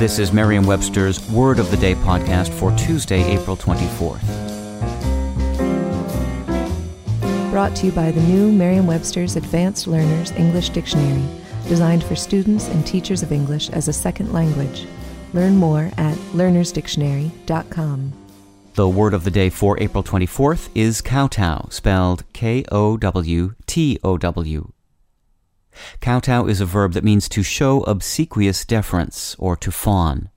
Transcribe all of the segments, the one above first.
This is Merriam Webster's Word of the Day podcast for Tuesday, April 24th. Brought to you by the new Merriam Webster's Advanced Learners English Dictionary, designed for students and teachers of English as a second language. Learn more at learnersdictionary.com. The word of the day for April 24th is kowtow, spelled K O W T O W. Kowtow is a verb that means to show obsequious deference or to fawn.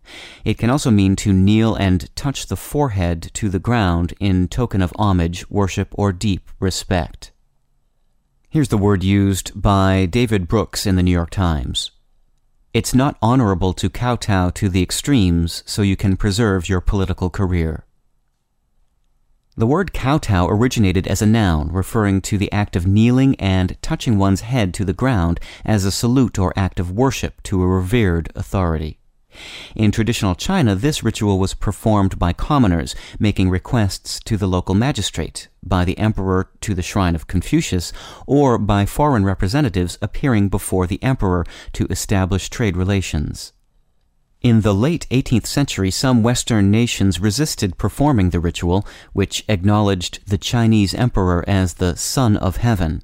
It can also mean to kneel and touch the forehead to the ground in token of homage, worship, or deep respect. Here's the word used by David Brooks in the New York Times. It's not honorable to kowtow to the extremes so you can preserve your political career. The word kowtow originated as a noun, referring to the act of kneeling and touching one's head to the ground as a salute or act of worship to a revered authority. In traditional China, this ritual was performed by commoners making requests to the local magistrate, by the emperor to the shrine of Confucius, or by foreign representatives appearing before the emperor to establish trade relations. In the late 18th century, some Western nations resisted performing the ritual, which acknowledged the Chinese emperor as the Son of Heaven.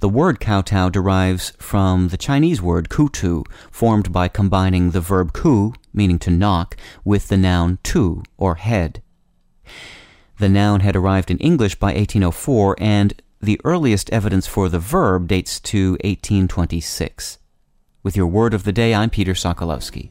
The word kowtow derives from the Chinese word koutou, formed by combining the verb kou, meaning to knock, with the noun tou, or head. The noun had arrived in English by 1804, and the earliest evidence for the verb dates to 1826. With your word of the day, I'm Peter Sokolowski.